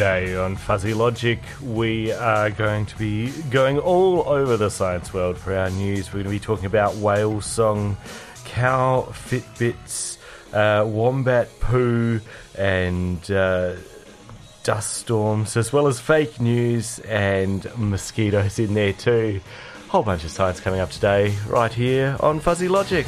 Today on Fuzzy Logic, we are going to be going all over the science world for our news. We're going to be talking about whale song, cow Fitbits, uh, wombat poo, and uh, dust storms, as well as fake news and mosquitoes in there too. A Whole bunch of science coming up today, right here on Fuzzy Logic.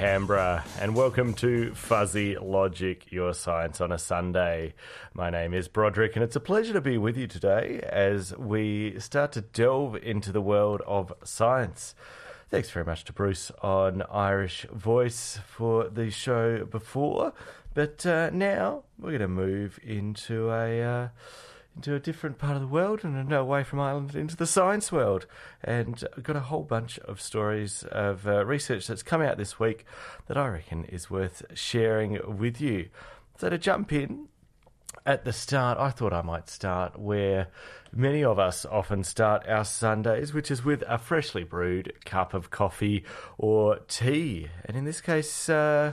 Canberra, and welcome to Fuzzy Logic, your science on a Sunday. My name is Broderick, and it's a pleasure to be with you today as we start to delve into the world of science. Thanks very much to Bruce on Irish Voice for the show before, but uh, now we're going to move into a. Uh, into a different part of the world and away from Ireland into the science world. And I've got a whole bunch of stories of uh, research that's come out this week that I reckon is worth sharing with you. So to jump in, at the start, I thought I might start where many of us often start our Sundays, which is with a freshly brewed cup of coffee or tea. And in this case, uh,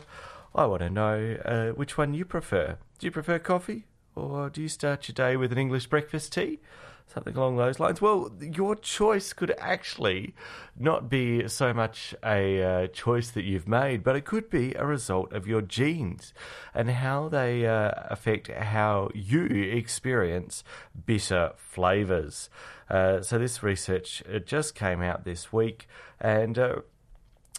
I want to know uh, which one you prefer. Do you prefer coffee or do you start your day with an English breakfast tea? Something along those lines. Well, your choice could actually not be so much a uh, choice that you've made, but it could be a result of your genes and how they uh, affect how you experience bitter flavours. Uh, so, this research just came out this week and uh,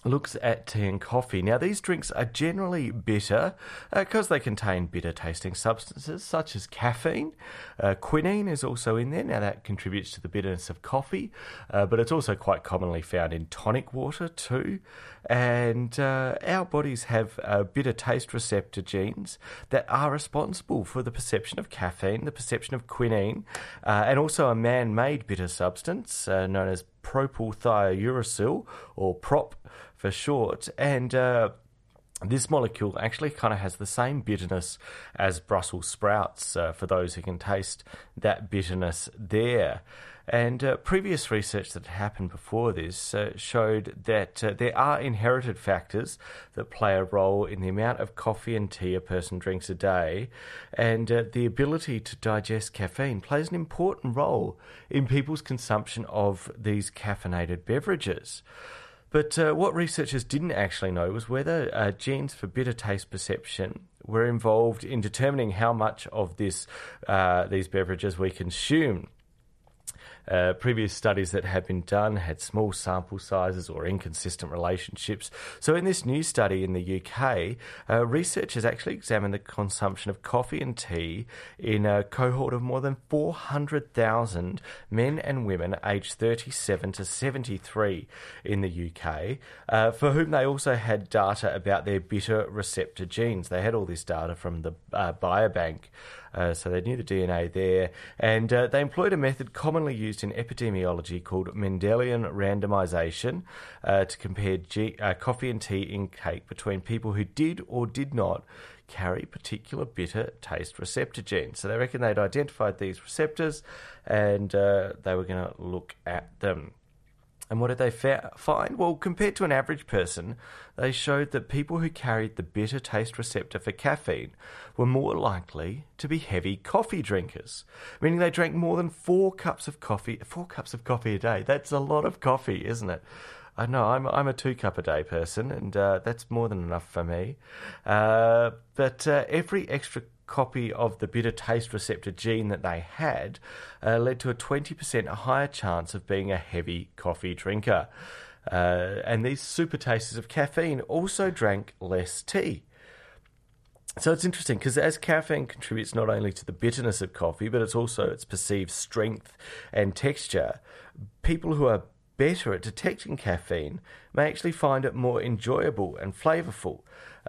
looks at tea and coffee. Now, these drinks are generally bitter because uh, they contain bitter tasting substances such as caffeine. Uh, quinine is also in there. Now, that contributes to the bitterness of coffee, uh, but it's also quite commonly found in tonic water too. And uh, our bodies have uh, bitter taste receptor genes that are responsible for the perception of caffeine, the perception of quinine, uh, and also a man made bitter substance known as propylthiouracil or PROP for short. And uh, this molecule actually kind of has the same bitterness as Brussels sprouts uh, for those who can taste that bitterness there. And uh, previous research that happened before this uh, showed that uh, there are inherited factors that play a role in the amount of coffee and tea a person drinks a day. And uh, the ability to digest caffeine plays an important role in people's consumption of these caffeinated beverages. But uh, what researchers didn't actually know was whether uh, genes for bitter taste perception were involved in determining how much of this uh, these beverages we consume. Uh, previous studies that had been done had small sample sizes or inconsistent relationships. So, in this new study in the UK, uh, researchers actually examined the consumption of coffee and tea in a cohort of more than 400,000 men and women aged 37 to 73 in the UK, uh, for whom they also had data about their bitter receptor genes. They had all this data from the uh, biobank. Uh, so they knew the DNA there. And uh, they employed a method commonly used in epidemiology called Mendelian randomization uh, to compare G- uh, coffee and tea intake between people who did or did not carry particular bitter taste receptor genes. So they reckon they'd identified these receptors and uh, they were going to look at them. And what did they fa- find? Well, compared to an average person, they showed that people who carried the bitter taste receptor for caffeine were more likely to be heavy coffee drinkers, meaning they drank more than four cups of coffee. Four cups of coffee a day. That's a lot of coffee, isn't it? I know I'm I'm a two cup a day person, and uh, that's more than enough for me. Uh, but uh, every extra copy of the bitter taste receptor gene that they had uh, led to a 20% higher chance of being a heavy coffee drinker. Uh, and these super tasters of caffeine also drank less tea. So it's interesting because as caffeine contributes not only to the bitterness of coffee, but it's also its perceived strength and texture, people who are better at detecting caffeine may actually find it more enjoyable and flavourful.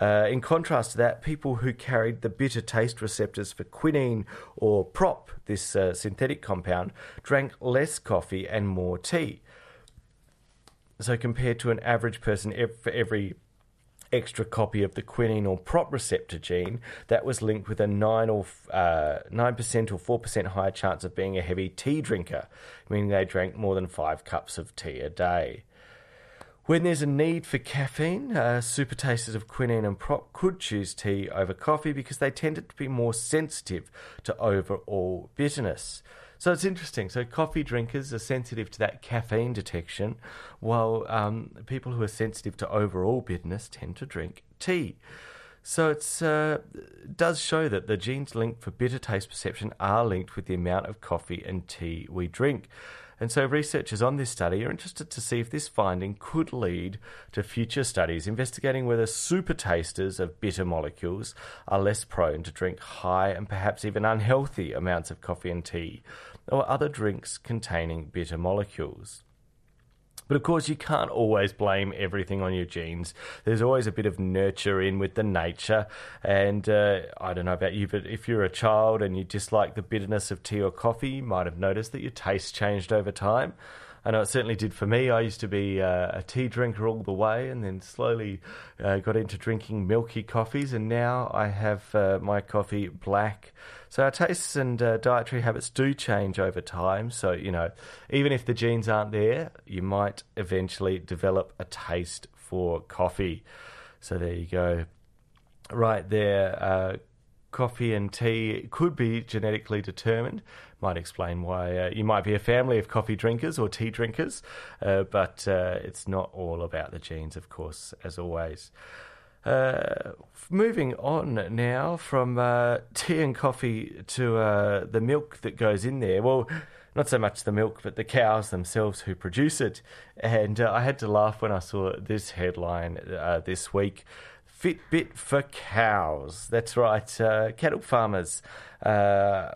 Uh, in contrast to that, people who carried the bitter taste receptors for quinine or prop, this uh, synthetic compound, drank less coffee and more tea. So, compared to an average person, for every extra copy of the quinine or prop receptor gene that was linked with a 9 or uh, 9% or 4% higher chance of being a heavy tea drinker, meaning they drank more than 5 cups of tea a day. When there's a need for caffeine, uh, super tasters of quinine and prop could choose tea over coffee because they tended to be more sensitive to overall bitterness. So it's interesting. So coffee drinkers are sensitive to that caffeine detection, while um, people who are sensitive to overall bitterness tend to drink tea. So it uh, does show that the genes linked for bitter taste perception are linked with the amount of coffee and tea we drink. And so researchers on this study are interested to see if this finding could lead to future studies investigating whether super tasters of bitter molecules are less prone to drink high and perhaps even unhealthy amounts of coffee and tea or other drinks containing bitter molecules. But of course, you can't always blame everything on your genes. There's always a bit of nurture in with the nature. And uh, I don't know about you, but if you're a child and you dislike the bitterness of tea or coffee, you might have noticed that your taste changed over time. I know it certainly did for me. I used to be uh, a tea drinker all the way and then slowly uh, got into drinking milky coffees, and now I have uh, my coffee black. So our tastes and uh, dietary habits do change over time. So, you know, even if the genes aren't there, you might eventually develop a taste for coffee. So there you go. Right there, uh, coffee and tea could be genetically determined. Might explain why uh, you might be a family of coffee drinkers or tea drinkers, uh, but uh, it's not all about the genes, of course, as always. Uh, moving on now from uh, tea and coffee to the milk that goes in there. Well, not so much the milk, but the cows themselves who produce it. And I had to laugh when I saw this headline this week. Fitbit for cows. That's right. Uh, cattle farmers uh,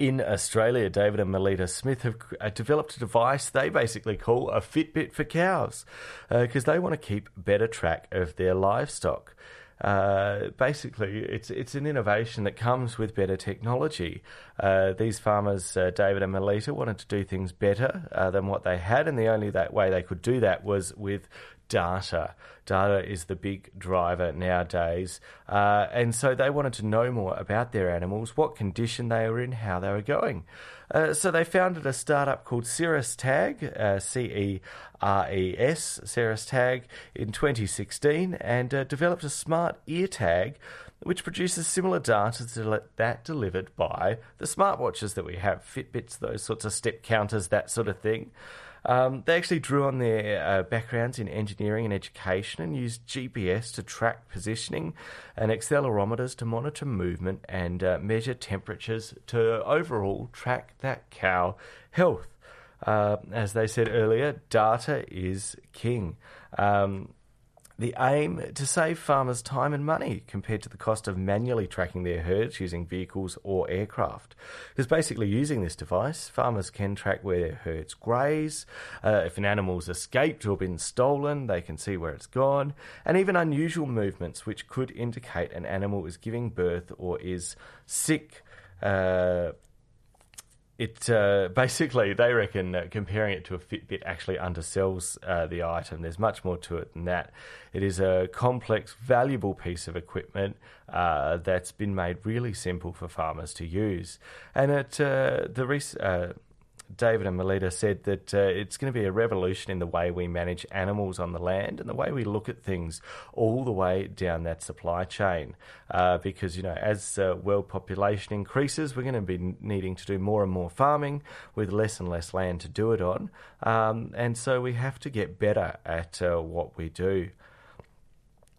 in Australia, David and Melita Smith have uh, developed a device they basically call a Fitbit for cows because uh, they want to keep better track of their livestock. Uh, basically, it's it's an innovation that comes with better technology. Uh, these farmers, uh, David and Melita, wanted to do things better uh, than what they had, and the only that way they could do that was with data. Data is the big driver nowadays. Uh, and so they wanted to know more about their animals, what condition they were in, how they were going. Uh, so they founded a startup called Ceres Tag, uh, C E R E S, Ceres Tag, in 2016 and uh, developed a smart ear tag which produces similar data to that delivered by the smartwatches that we have, Fitbits, those sorts of step counters, that sort of thing. Um, they actually drew on their uh, backgrounds in engineering and education and used GPS to track positioning and accelerometers to monitor movement and uh, measure temperatures to overall track that cow health. Uh, as they said earlier, data is king. Um, the aim to save farmers time and money compared to the cost of manually tracking their herds using vehicles or aircraft. Because basically, using this device, farmers can track where their herds graze. Uh, if an animal's escaped or been stolen, they can see where it's gone, and even unusual movements which could indicate an animal is giving birth or is sick. Uh, it uh, basically they reckon uh, comparing it to a Fitbit actually undersells uh, the item. There's much more to it than that. It is a complex, valuable piece of equipment uh, that's been made really simple for farmers to use, and it uh, the uh, David and Melita said that uh, it's going to be a revolution in the way we manage animals on the land and the way we look at things all the way down that supply chain. Uh, because, you know, as uh, world population increases, we're going to be needing to do more and more farming with less and less land to do it on. Um, and so we have to get better at uh, what we do.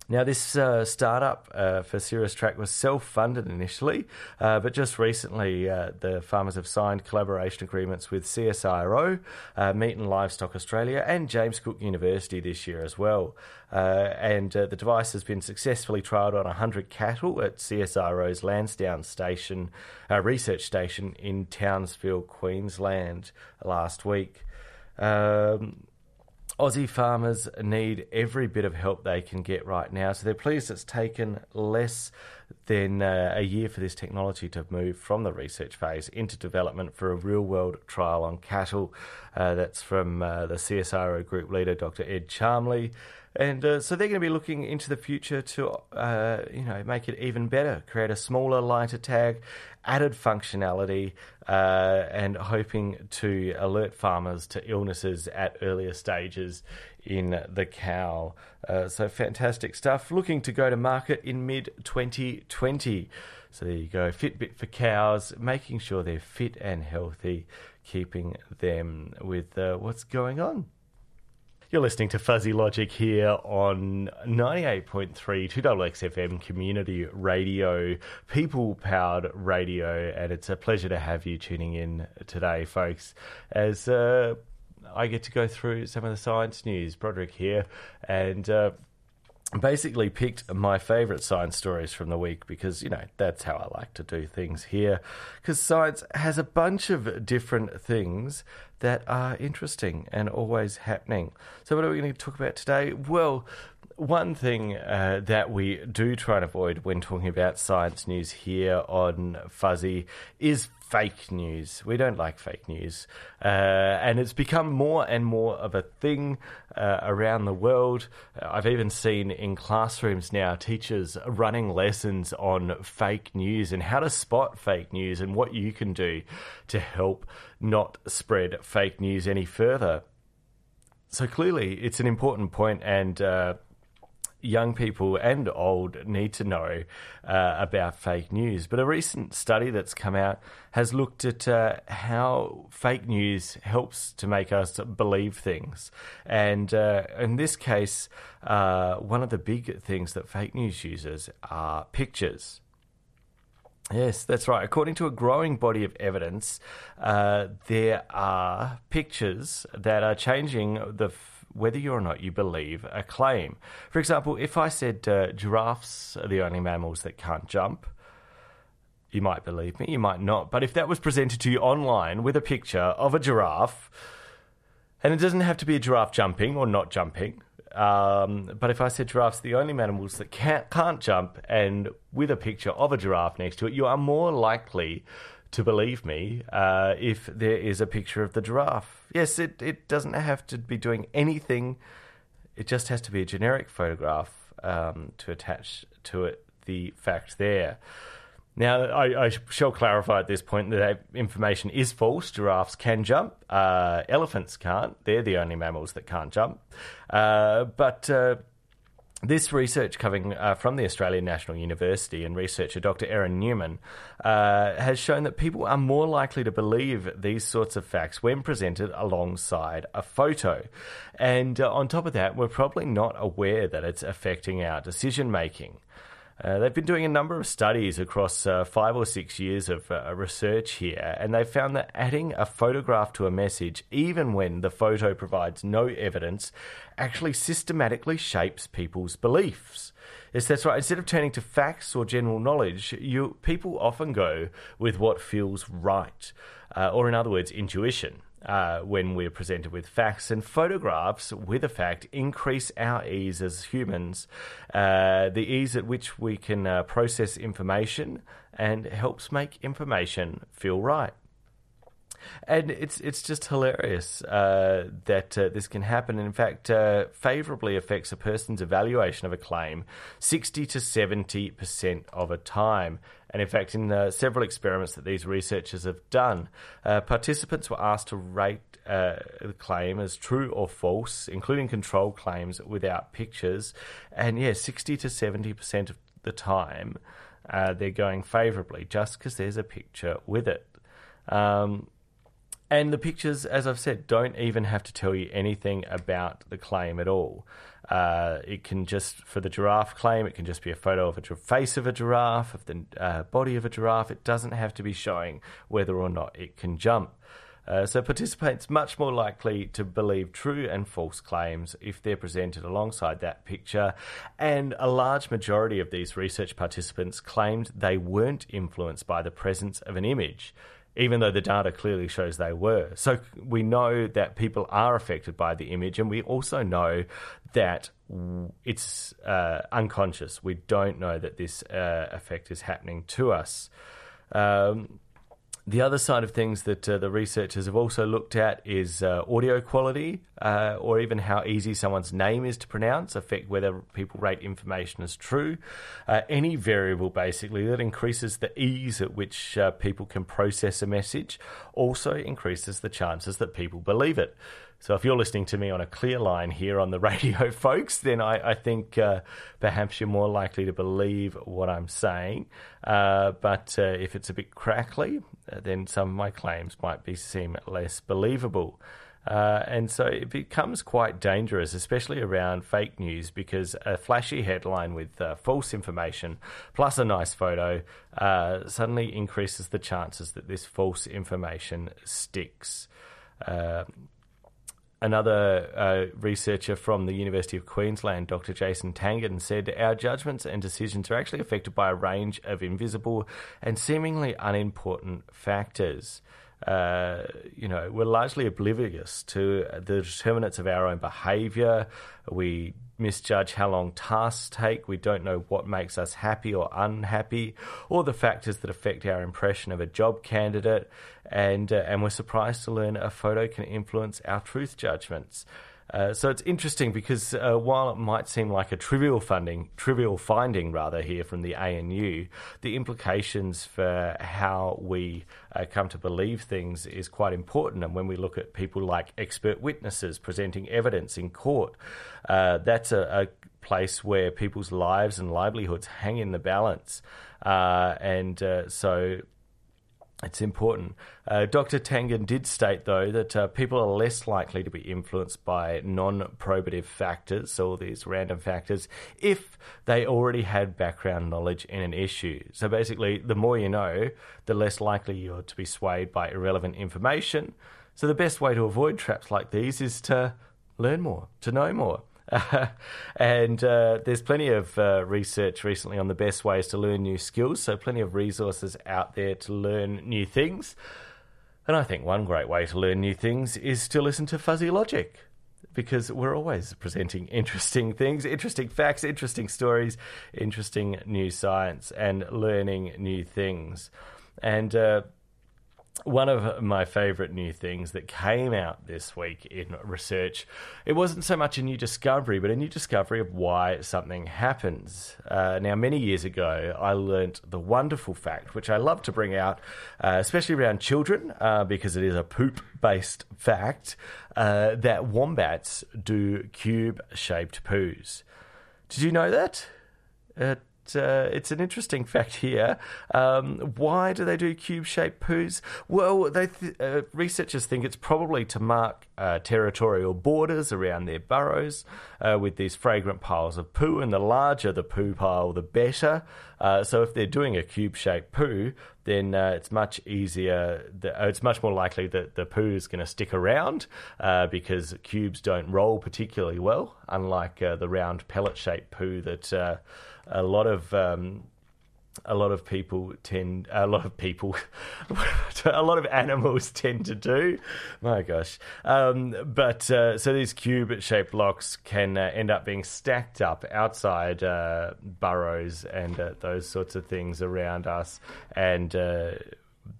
Now, this uh, startup uh, for Ceres Track was self funded initially, uh, but just recently uh, the farmers have signed collaboration agreements with CSIRO, uh, Meat and Livestock Australia, and James Cook University this year as well. Uh, and the device has been successfully trialled on 100 cattle at CSIRO's Lansdown Station, research station in Townsville, Queensland, last week. Um, Aussie farmers need every bit of help they can get right now. So they're pleased it's taken less than uh, a year for this technology to move from the research phase into development for a real world trial on cattle. Uh, that's from uh, the CSIRO group leader, Dr. Ed Charmley. And uh, so they're going to be looking into the future to, uh, you know, make it even better, create a smaller, lighter tag, added functionality, uh, and hoping to alert farmers to illnesses at earlier stages in the cow. Uh, so fantastic stuff. Looking to go to market in mid 2020. So there you go, Fitbit for cows, making sure they're fit and healthy, keeping them with uh, what's going on. You're listening to Fuzzy Logic here on 98.3 2XXFM community radio, people powered radio, and it's a pleasure to have you tuning in today, folks, as uh, I get to go through some of the science news. Broderick here, and uh, basically picked my favorite science stories from the week because, you know, that's how I like to do things here. Because science has a bunch of different things that are interesting and always happening. So, what are we going to talk about today? Well, one thing uh, that we do try and avoid when talking about science news here on Fuzzy is fake news. We don't like fake news. Uh, and it's become more and more of a thing uh, around the world. Uh, I've even seen in classrooms now teachers running lessons on fake news and how to spot fake news and what you can do to help not spread fake news any further. So clearly, it's an important point, and uh, young people and old need to know uh, about fake news. But a recent study that's come out has looked at uh, how fake news helps to make us believe things. And uh, in this case, uh, one of the big things that fake news uses are pictures. Yes, that's right. According to a growing body of evidence, uh, there are pictures that are changing the whether or not you believe a claim. For example, if I said uh, giraffes are the only mammals that can't jump, you might believe me, you might not. But if that was presented to you online with a picture of a giraffe, and it doesn't have to be a giraffe jumping or not jumping, um, but if I said giraffes are the only mammals that can't, can't jump, and with a picture of a giraffe next to it, you are more likely to believe me uh, if there is a picture of the giraffe. Yes, it, it doesn't have to be doing anything, it just has to be a generic photograph um, to attach to it the fact there. Now, I, I, shall clarify at this point that, information is false. Giraffes can jump, uh, elephants can't. They're the only mammals that can't jump. Uh, but uh, this research coming uh, from the Australian National University and researcher Dr. Eryn Newman uh, has shown that people are more likely to believe these sorts of facts when presented alongside a photo. And uh, on top of that, we're probably not aware that it's affecting our decision making. Uh, they've been doing a number of studies across uh, five or six years of uh, research here, and they found that adding a photograph to a message, even when the photo provides no evidence, actually systematically shapes people's beliefs. Yes, that's right. Instead of turning to facts or general knowledge, you people often go with what feels right, uh, or in other words, intuition uh, when we're presented with facts. And photographs with a fact increase our ease as humans, uh, the ease at which we can uh, process information, and helps make information feel right. And it's it's just hilarious uh, that uh, this can happen. In fact, uh, favourably affects a person's evaluation of a claim sixty to seventy percent of a time. And in fact, in uh, several experiments that these researchers have done, uh, participants were asked to rate uh, the claim as true or false, including control claims without pictures. And yeah, 60 to 70% of the time, they're going favourably just because there's a picture with it. Um, and the pictures, as I've said, don't even have to tell you anything about the claim at all. Uh, it can just, for the giraffe claim, it can just be a photo of a face of a giraffe, of the uh, body of a giraffe. It doesn't have to be showing whether or not it can jump. Uh, so participants much more likely to believe true and false claims if they're presented alongside that picture. And a large majority of these research participants claimed they weren't influenced by the presence of an image even though the data clearly shows they were. So we know that people are affected by the image, and we also know that it's uh, unconscious. We don't know that this uh, effect is happening to us. Um, the other side of things that uh, the researchers have also looked at is uh, audio quality, uh, or even how easy someone's name is to pronounce, affect whether people rate information as true. Uh, any variable, basically, that increases the ease at which uh, people can process a message also increases the chances that people believe it. So if you're listening to me on a clear line here on the radio, folks, then I, I think uh, perhaps you're more likely to believe what I'm saying. Uh, but uh, if it's a bit crackly, uh, then some of my claims might be seem less believable. Uh, and so it becomes quite dangerous, especially around fake news, because a flashy headline with uh, false information plus a nice photo suddenly increases the chances that this false information sticks. Uh, Another uh, researcher from the University of Queensland, Dr. Jason Tangen, said our judgments and decisions are actually affected by a range of invisible and seemingly unimportant factors. Uh, you know, we're largely oblivious to the determinants of our own behaviour. We misjudge how long tasks take. We don't know what makes us happy or unhappy, or the factors that affect our impression of a job candidate. And uh, and we're surprised to learn a photo can influence our truth judgments. Uh, so it's interesting because uh, while it might seem like a trivial funding, trivial finding rather here from the ANU, the implications for how we uh, come to believe things is quite important. And when we look at people like expert witnesses presenting evidence in court, uh, that's a, a, place where people's lives and livelihoods hang in the balance. Uh, and uh, so it's important. Uh, Dr. Tangen did state, though, that uh, people are less likely to be influenced by non probative factors, all these random factors, if they already had background knowledge in an issue. So basically, the more you know, the less likely you're to be swayed by irrelevant information. So the best way to avoid traps like these is to learn more, to know more. and uh, there's plenty of uh, research recently on the best ways to learn new skills, so plenty of resources out there to learn new things. And I think one great way to learn new things is to listen to Fuzzy Logic. Because we're always presenting interesting things, interesting facts, interesting stories, interesting new science, and learning new things. And uh, one of my favorite new things that came out this week in research it wasn't so much a new discovery but a new discovery of why something happens. Uh, now many years ago i learnt the wonderful fact which i love to bring out uh, especially around children uh, because it is a poop based fact uh, that wombats do cube shaped poos. Did you know that? Uh, uh, it's an interesting fact here. Um, why do they do cube-shaped poos? Well, they th- uh, researchers think it's probably to mark uh, territorial borders around their burrows uh, with these fragrant piles of poo, and the larger the poo pile, the better. Uh, so if they're doing a cube-shaped poo, then uh, it's much easier. The, it's much more likely that the poo is going to stick around because cubes don't roll particularly well, unlike the round pellet-shaped poo that a lot of um, a lot of people tend a lot of people a lot of animals tend to do. My gosh. Um, but uh, so these cube shaped blocks can uh, end up being stacked up outside uh, burrows and uh, those sorts of things around us. And uh,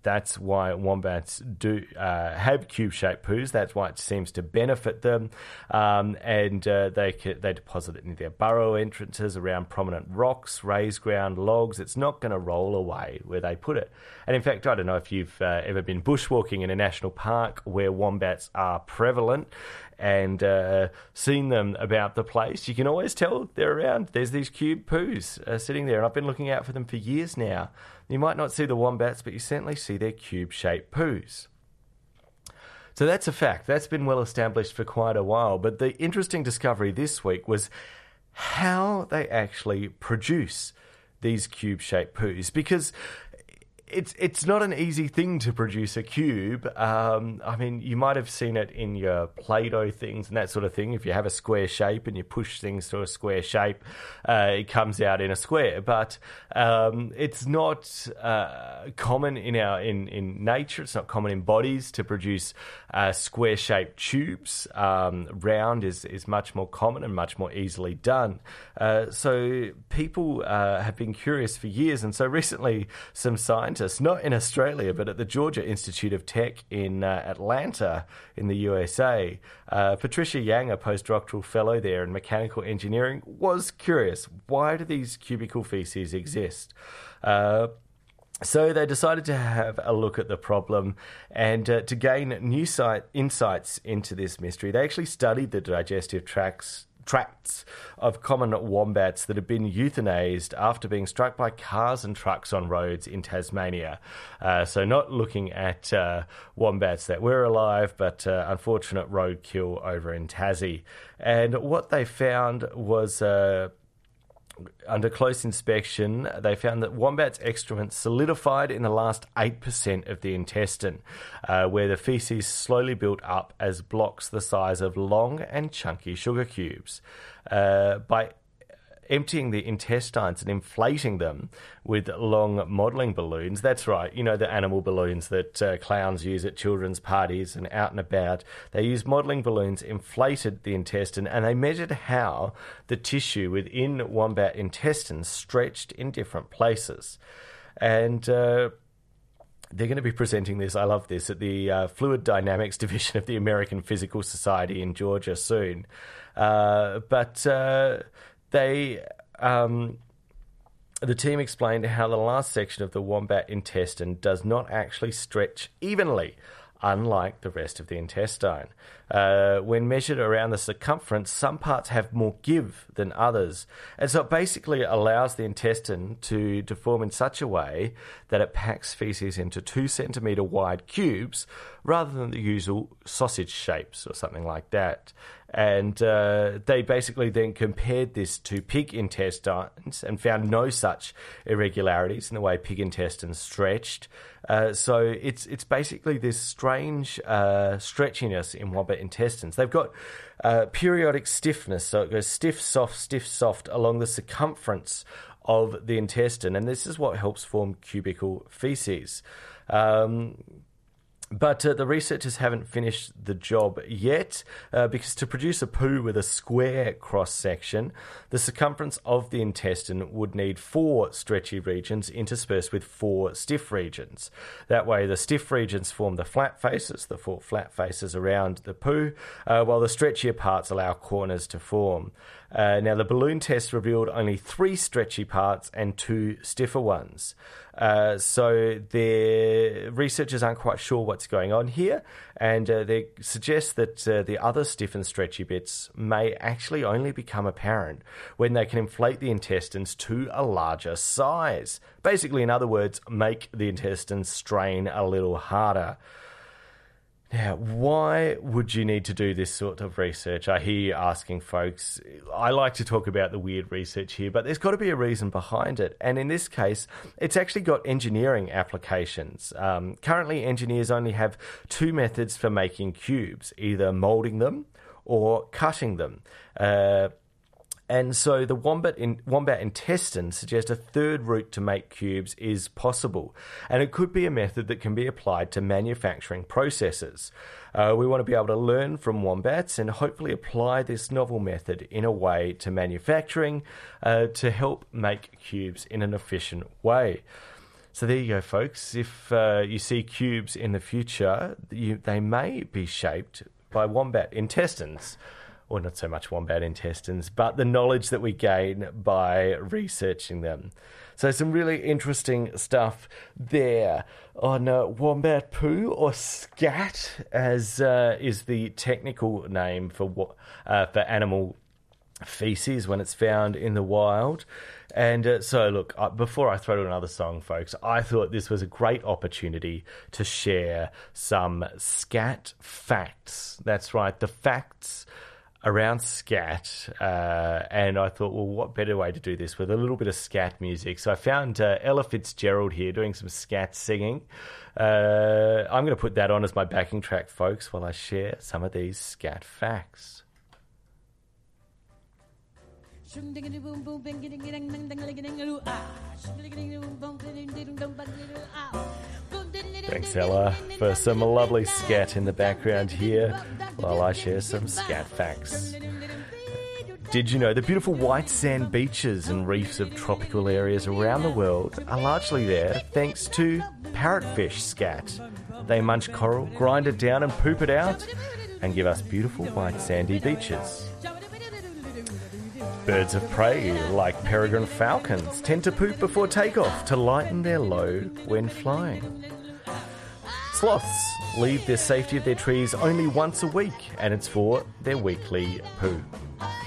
that's why wombats do uh, have cube-shaped poos. That's why it seems to benefit them, um, and uh, they they deposit it in their burrow entrances around prominent rocks, raised ground, logs. It's not going to roll away where they put it. And in fact, I don't know if you've uh, ever been bushwalking in a national park where wombats are prevalent, and uh, seen them about the place. You can always tell they're around. There's these cube poos uh, sitting there, and I've been looking out for them for years now. You might not see the wombats, but you certainly see their cube shaped poos. So that's a fact. That's been well established for quite a while. But the interesting discovery this week was how they actually produce these cube shaped poos. Because it's it's not an easy thing to produce a cube. Um, I mean, you might have seen it in your Play-Doh things and that sort of thing. If you have a square shape and you push things to a square shape, uh, it comes out in a square. But um, it's not uh, common in our in, in nature. It's not common in bodies to produce uh, square shaped tubes. Um, round is is much more common and much more easily done. Uh, so people uh, have been curious for years, and so recently some scientists scientist, not in Australia, but at the Georgia Institute of Tech in uh, Atlanta in the USA. Uh, Patricia Yang, a postdoctoral fellow there in mechanical engineering, was curious why do these cubical feces exist? Uh, so they decided to have a look at the problem and uh, to gain new sight, insights into this mystery. They actually studied the digestive tracts tracts of common wombats that have been euthanized after being struck by cars and trucks on roads in Tasmania. Uh, so, not looking at uh, wombats that were alive, but uh, unfortunate roadkill over in Tassie. And what they found was uh, under close inspection, they found that wombat's excrement solidified in the last 8% of the intestine, uh, where the feces slowly built up as blocks the size of long and chunky sugar cubes. Uh, by emptying the intestines and inflating them with long modelling balloons. That's right, you know, the animal balloons that uh, clowns use at children's parties and out and about. They used modelling balloons, inflated the intestine, and they measured how the tissue within wombat intestines stretched in different places. And uh, they're going to be presenting this. I love this at the uh, Fluid Dynamics Division of the American Physical Society in Georgia soon. Uh, but uh, they um, the team explained how the last section of the wombat intestine does not actually stretch evenly, unlike the rest of the intestine. Uh, when measured around the circumference, some parts have more give than others. And so it basically allows the intestine to deform in such a way that it packs feces into two centimetre wide cubes rather than the usual sausage shapes or something like that. And uh, they basically then compared this to pig intestines and found no such irregularities in the way pig intestines stretched. Uh, so it's it's basically this strange uh, stretchiness in wombat intestines. They've got uh, periodic stiffness, so it goes stiff, soft, stiff, soft along the circumference of the intestine, and this is what helps form cubical feces. Um, but uh, the researchers haven't finished the job yet uh, because to produce a poo with a square cross section, the circumference of the intestine would need four stretchy regions interspersed with four stiff regions. That way, the stiff regions form the flat faces, the four flat faces around the poo, uh, while the stretchier parts allow corners to form. Uh, now, the balloon test revealed only three stretchy parts and two stiffer ones. Uh, so the researchers aren't quite sure what's going on here, and uh, they suggest that uh, the other stiff and stretchy bits may actually only become apparent when they can inflate the intestines to a larger size. Basically, in other words, make the intestines strain a little harder. Now, why would you need to do this sort of research? I hear you asking folks. I like to talk about the weird research here, but there's got to be a reason behind it. And in this case, it's actually got engineering applications. Um, currently, engineers only have two methods for making cubes either molding them or cutting them. Uh, and so the wombat, in, wombat intestines suggest a third route to make cubes is possible. And it could be a method that can be applied to manufacturing processes. Uh, we want to be able to learn from wombats and hopefully apply this novel method in a way to manufacturing uh, to help make cubes in an efficient way. So there you go, folks. If uh, you see cubes in the future, you, they may be shaped by wombat intestines or not so much wombat intestines, but the knowledge that we gain by researching them. So, some really interesting stuff there on uh, wombat poo or scat, as uh, is the technical name for uh, for animal feces when it's found in the wild. And uh, so, look, uh, before I throw to another song, folks, I thought this was a great opportunity to share some scat facts. That's right, the facts around scat, uh, and I thought, well, what better way to do this with a little bit of scat music? So I found uh, Ella Fitzgerald here doing some scat singing. Uh, I'm going to put that on as my backing track, folks, while I share some of these scat facts. Thanks, Ella, for some lovely scat in the background here while I share some scat facts. Did you know the beautiful white sand beaches and reefs of tropical areas around the world are largely there thanks to parrotfish scat? They munch coral, grind it down, and poop it out, and give us beautiful white sandy beaches. Birds of prey, like peregrine falcons, tend to poop before takeoff to lighten their load when flying. Sloths leave the safety of their trees only once a week, and it's for their weekly poo.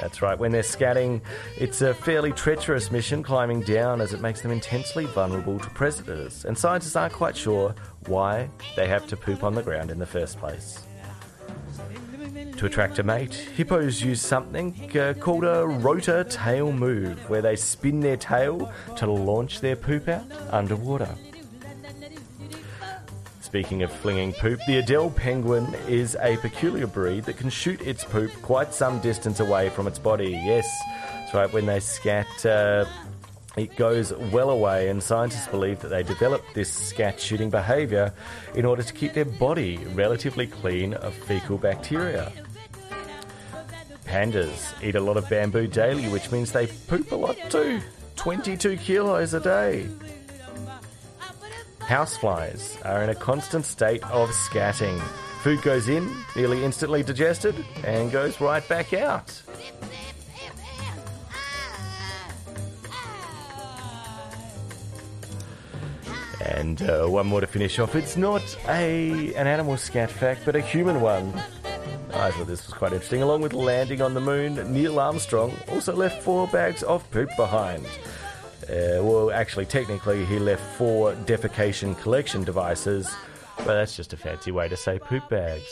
That's right, when they're scatting, it's a fairly treacherous mission climbing down as it makes them intensely vulnerable to predators, and scientists aren't quite sure why they have to poop on the ground in the first place. To attract a mate, hippos use something uh, called a rotor tail move, where they spin their tail to launch their poop out underwater. Speaking of flinging poop, the Adélie penguin is a peculiar breed that can shoot its poop quite some distance away from its body. Yes, that's right, when they scat, uh, it goes well away, and scientists believe that they developed this scat shooting behaviour in order to keep their body relatively clean of fecal bacteria. Pandas eat a lot of bamboo daily, which means they poop a lot too 22 kilos a day. Houseflies are in a constant state of scatting. Food goes in, nearly instantly digested, and goes right back out. And uh, one more to finish off. It's not a an animal scat fact, but a human one. I thought this was quite interesting. Along with landing on the moon, Neil Armstrong also left four bags of poop behind. Uh, well, actually, technically, he left four defecation collection devices, but that's just a fancy way to say poop bags.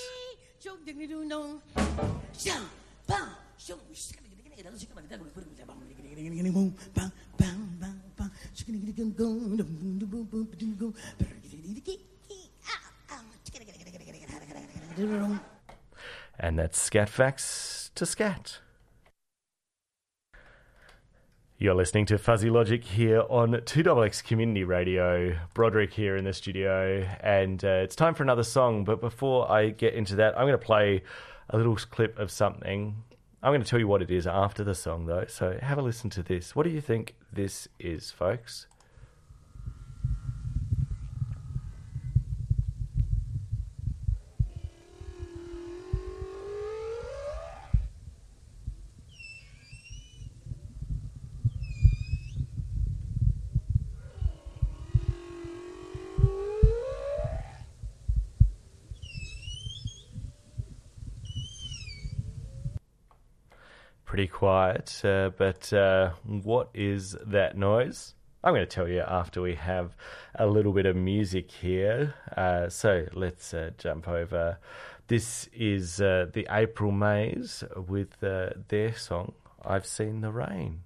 And that's Scat Facts to Scat. You're listening to Fuzzy Logic here on 2XX Community Radio. Broderick here in the studio, and uh, it's time for another song. But before I get into that, I'm going to play a little clip of something. I'm going to tell you what it is after the song, though. So have a listen to this. What do you think this is, folks? Pretty quiet. Uh, but uh, what is that noise? I'm going to tell you after we have a little bit of music here. Uh, so let's uh, jump over. This is uh, the April Maze with uh, their song, I've Seen the Rain.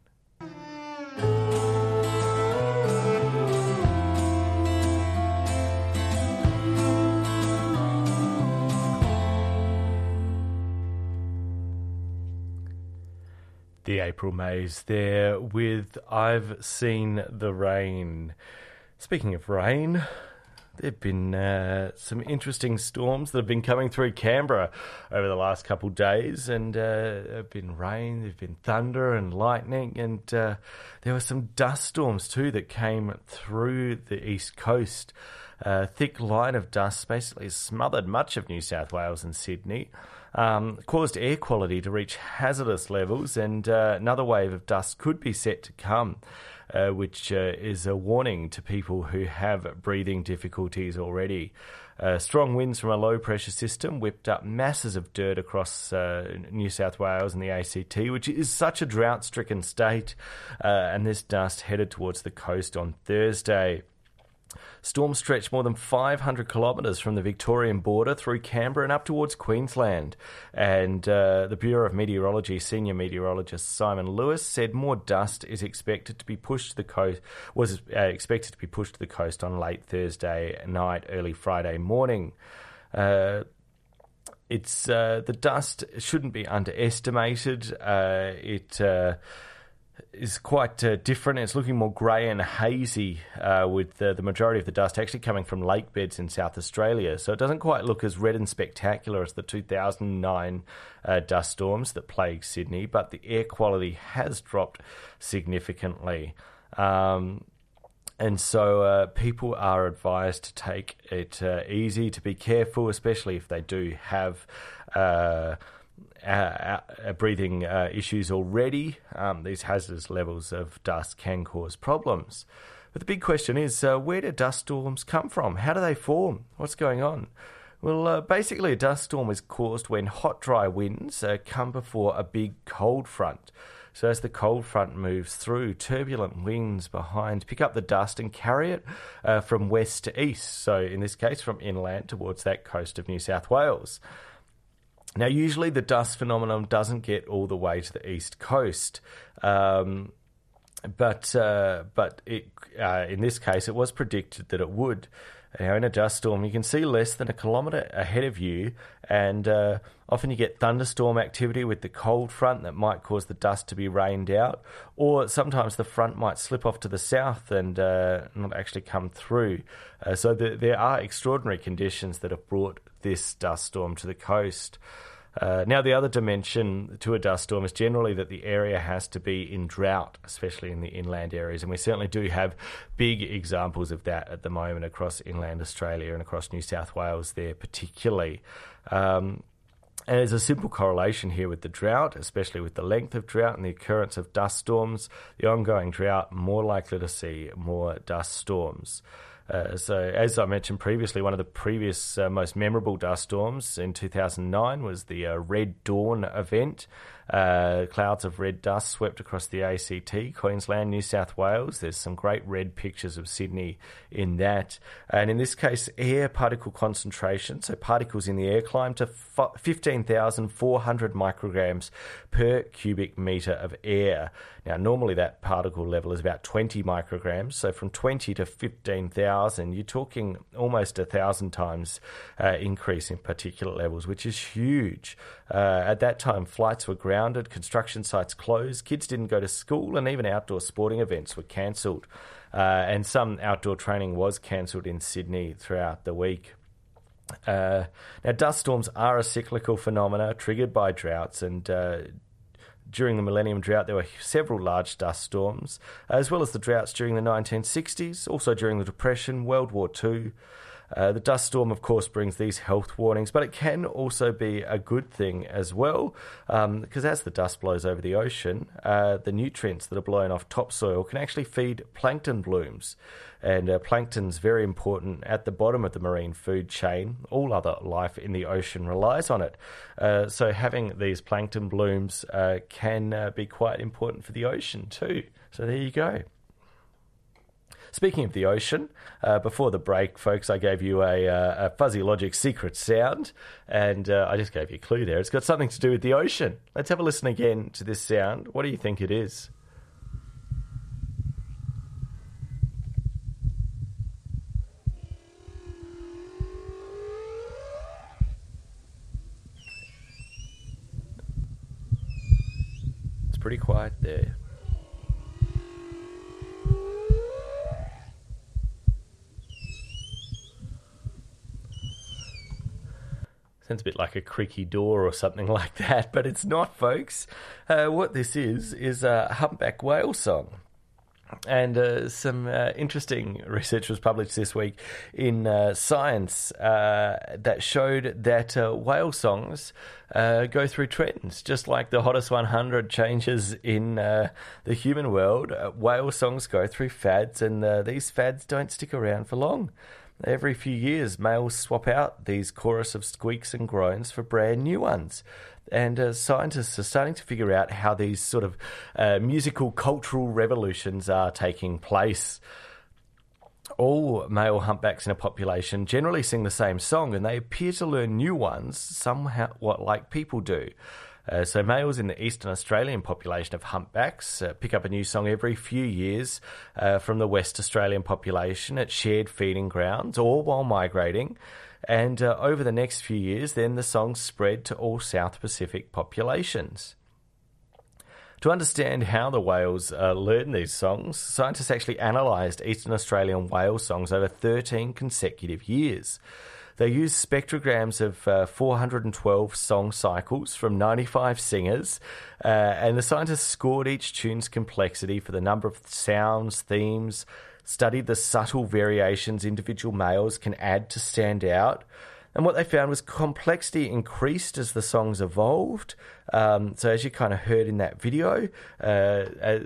The April Maze there with I've Seen the Rain. Speaking of rain, there have been uh, some interesting storms that have been coming through Canberra over the last couple of days, and uh, there have been rain, there have been thunder and lightning, and uh, there were some dust storms too that came through the east coast. A thick line of dust basically smothered much of New South Wales and Sydney um, caused air quality to reach hazardous levels, and uh, another wave of dust could be set to come. Uh, which uh, is a warning to people who have breathing difficulties already. Uh, strong winds from a low pressure system whipped up masses of dirt across uh, New South Wales and the ACT, which is such a drought stricken state. Uh, and this dust headed towards the coast on Thursday. Storms stretched more than 500 kilometres from the Victorian border through Canberra and up towards Queensland. And uh, the Bureau of Meteorology senior meteorologist Simon Lewis said more dust is expected to be pushed to the coast was uh, expected to be pushed to the coast on late Thursday night, early Friday morning. Uh, it's uh, the dust shouldn't be underestimated. Uh, it uh, is quite uh, different. It's looking more grey and hazy, uh, with the, the, majority of the dust actually coming from lake beds in South Australia. So it doesn't quite look as red and spectacular as the 2009 uh, dust storms that plagued Sydney, but the air quality has dropped significantly. Um, and so uh, people are advised to take it uh, easy, to be careful, especially if they do have uh, uh, breathing uh, issues already, um, these hazardous levels of dust can cause problems. But the big question is uh, where do dust storms come from? How do they form? What's going on? Well, uh, basically, a dust storm is caused when hot, dry winds uh, come before a big cold front. So, as the cold front moves through, turbulent winds behind pick up the dust and carry it from west to east. So, in this case, from inland towards that coast of New South Wales. Now, usually the dust phenomenon doesn't get all the way to the east coast. Um, but uh, but it, uh, in this case, it was predicted that it would. Now, in a dust storm, you can see less than a kilometre ahead of you, and uh, often you get thunderstorm activity with the cold front that might cause the dust to be rained out, or sometimes the front might slip off to the south and uh, not actually come through. Uh, so the, there are extraordinary conditions that have brought this dust storm to the coast. Uh, now, the other dimension to a dust storm is generally that the area has to be in drought, especially in the inland areas. And we certainly do have big examples of that at the moment across inland Australia and across New South Wales, there particularly. Um, and there's a simple correlation here with the drought, especially with the length of drought and the occurrence of dust storms. The ongoing drought, more likely to see more dust storms. Uh, so, as I mentioned previously, one of the previous uh, most memorable dust storms in 2009 was the uh, Red Dawn event. Uh, clouds of red dust swept across the ACT, Queensland, New South Wales. There's some great red pictures of Sydney in that. And in this case, air particle concentration, so particles in the air, climbed to 15,400 micrograms per cubic metre of air. Now, normally that particle level is about 20 micrograms. So from 20 to 15,000, you're talking almost a thousand times uh, increase in particulate levels, which is huge. Uh, at that time, flights were grounded, construction sites closed, kids didn't go to school, and even outdoor sporting events were cancelled. Uh, and some outdoor training was cancelled in Sydney throughout the week. Uh, now, dust storms are a cyclical phenomena triggered by droughts, and uh, during the Millennium Drought, there were several large dust storms, as well as the droughts during the 1960s, also during the Depression, World War II. Uh, the dust storm, of course, brings these health warnings, but it can also be a good thing as well, because um, as the dust blows over the ocean, uh, the nutrients that are blown off topsoil can actually feed plankton blooms. And uh, plankton's very important at the bottom of the marine food chain. All other life in the ocean relies on it. Uh, so having these plankton blooms uh, can uh, be quite important for the ocean too. So there you go. Speaking of the ocean, uh, before the break, folks, I gave you a, uh, a Fuzzy Logic secret sound, and uh, I just gave you a clue there. It's got something to do with the ocean. Let's have a listen again to this sound. What do you think it is? It's pretty quiet there. Sounds a bit like a creaky door or something like that, but it's not, folks. Uh, what this is, is a humpback whale song. And uh, some uh, interesting research was published this week in uh, Science uh, that showed that uh, whale songs go through trends, just like the hottest 100 changes in the human world. whale songs go through fads, and these fads don't stick around for long. Every few years, males swap out these chorus of squeaks and groans for brand new ones. And uh, scientists are starting to figure out how these sort of uh, musical cultural revolutions are taking place. All male humpbacks in a population generally sing the same song, and they appear to learn new ones somehow, what like people do. Uh, so males in the eastern Australian population of humpbacks uh, pick up a new song every few years uh, from the West Australian population at shared feeding grounds or while migrating. And uh, over the next few years, then the songs spread to all South Pacific populations. To understand how the whales uh, learn these songs, scientists actually analysed Eastern Australian whale songs over 13 consecutive years. They used spectrograms of uh, 412 song cycles from 95 singers, uh, and the scientists scored each tune's complexity for the number of sounds, themes, studied the subtle variations individual males can add to stand out. And what they found was complexity increased as the songs evolved. Um, so, as you kind of heard in that video, uh,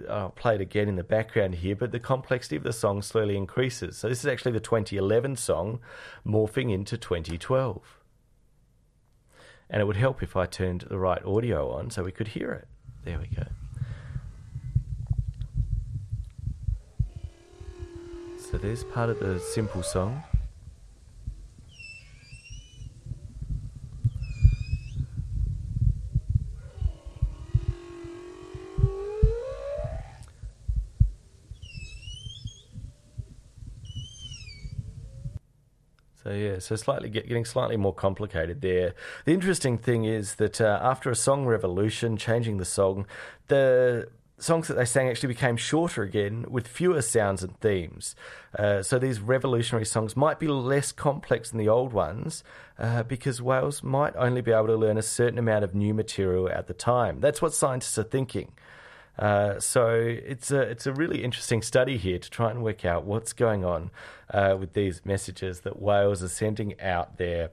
I'll play it again in the background here, but the complexity of the song slowly increases. So, this is actually the 2011 song morphing into 2012. And it would help if I turned the right audio on so we could hear it. There we go. So, there's part of the simple song. So yeah, so slightly get, getting slightly more complicated there. The interesting thing is that uh, after a song revolution, changing the song, the songs that they sang actually became shorter again with fewer sounds and themes. Uh, so these revolutionary songs might be less complex than the old ones uh, because whales might only be able to learn a certain amount of new material at the time. That's what scientists are thinking. Uh, so it's a it's a really interesting study here to try and work out what's going on uh, with these messages that whales are sending out there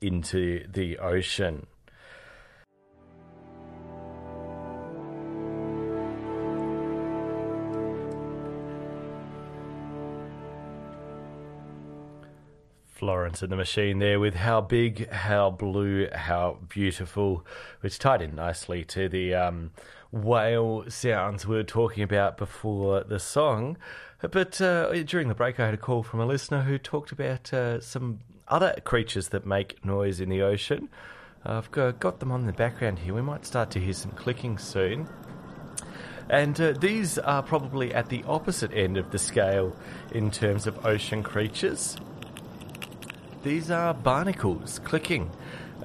into the ocean. Florence and the Machine there with how big, how blue, how beautiful, which tied in nicely to the um, whale sounds we were talking about before the song. But uh, during the break, I had a call from a listener who talked about uh, some other creatures that make noise in the ocean. I've got them on the background here. We might start to hear some clicking soon. And uh, these are probably at the opposite end of the scale in terms of ocean creatures. These are barnacles clicking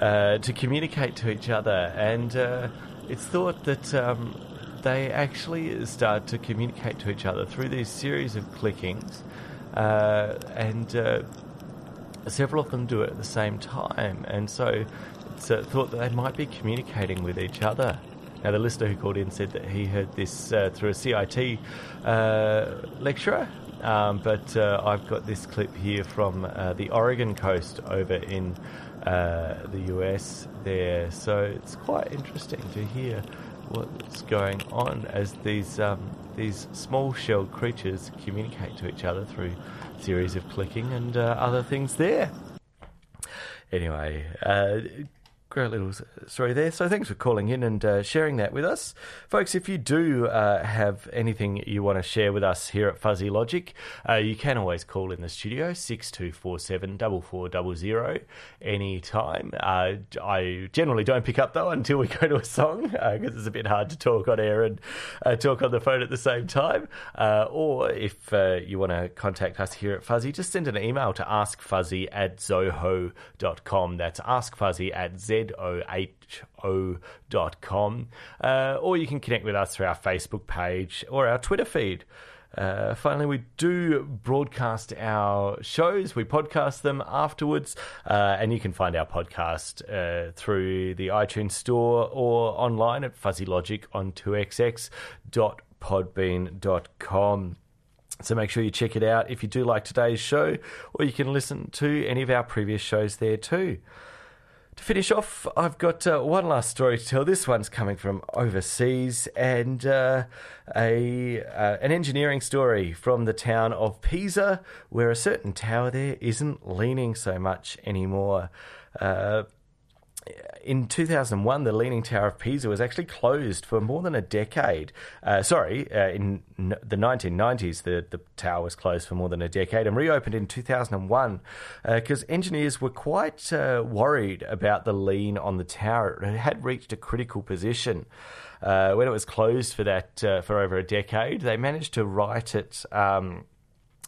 uh, to communicate to each other, and uh, it's thought that um, they actually start to communicate to each other through these series of clickings, uh, and uh, several of them do it at the same time, and so it's uh, thought that they might be communicating with each other. Now, the listener who called in said that he heard this uh, through a CIT lecturer um, but uh, I've got this clip here from uh, the Oregon coast over in uh, the US there. So it's quite interesting to hear what's going on as these um, these small shelled creatures communicate to each other through series of clicking and uh, other things there. Anyway, uh, great little story there. So thanks for calling in and uh, sharing that with us. Folks, if you do uh, have anything you want to share with us here at Fuzzy Logic, uh, you can always call in the studio, 6247 4400 anytime. Uh, I generally don't pick up, though, until we go to a song, because uh, it's a bit hard to talk on air and uh, talk on the phone at the same time. or if you want to contact us here at Fuzzy, just send an email to askfuzzy at zoho.com. That's askfuzzy at z zoho.com. Uh, or you can connect with us through our Facebook page or our Twitter feed. Uh, finally, we do broadcast our shows. We podcast them afterwards, uh, and you can find our podcast uh, through the iTunes Store or online at fuzzylogic on 2xx.podbean.com. So make sure you check it out if you do like today's show, or you can listen to any of our previous shows there too. To finish off, I've got uh, one last story to tell. This one's coming from overseas and uh, a uh, an engineering story from the town of Pisa, where a certain tower there isn't leaning so much anymore. In 2001, the Leaning Tower of Pisa was actually closed for more than a decade. Uh, sorry, uh, in n- the 1990s, the, the tower was closed for more than a decade and reopened in 2001 because uh, engineers were quite uh, worried about the lean on the tower. It had reached a critical position. Uh, when it was closed for that uh, for over a decade, they managed to right it. Um,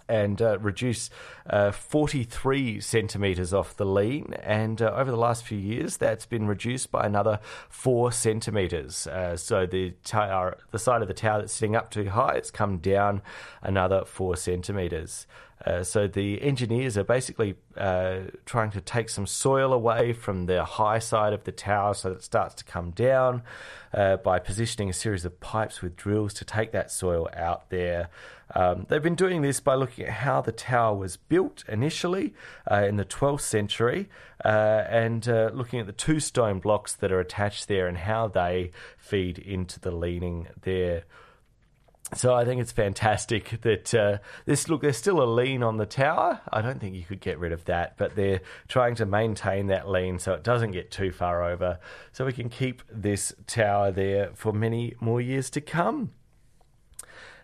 and uh, reduce uh, 43 centimetres off the lean. And uh, over the last few years, that's been reduced by another four centimetres. Uh, so the tower, the side of the tower that's sitting up too high, it's come down another four centimetres. Uh, so the engineers are basically uh, trying to take some soil away from the high side of the tower so that it starts to come down uh, by positioning a series of pipes with drills to take that soil out there. Um, they've been doing this by looking at how the tower was built initially uh, in the 12th century uh, and looking at the two stone blocks that are attached there and how they feed into the leaning there. So I think it's fantastic that uh, this look. There's still a lean on the tower. I don't think you could get rid of that, but they're trying to maintain that lean so it doesn't get too far over, so we can keep this tower there for many more years to come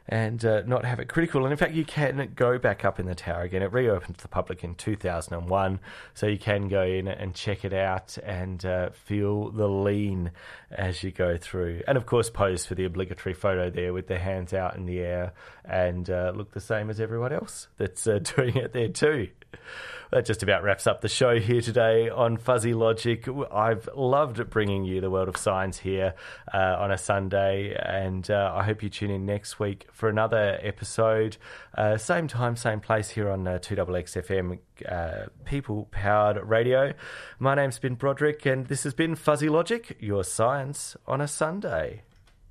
and uh, not have it critical. And in fact, you can go back up in the tower again. It reopened to the public in 2001, so you can go in and check it out and uh, feel the lean as you go through. And of course, pose for the obligatory photo there with the hands out in the air and uh, look the same as everyone else that's uh, doing it there too. That just about wraps up the show here today on Fuzzy Logic. I've loved bringing you the world of science here uh, on a Sunday, and uh, I hope you tune in next week for another episode. Uh, same time, same place here on uh, 2XXFM uh, People Powered Radio. My name's Ben Broderick, and this has been Fuzzy Logic, your science on a Sunday.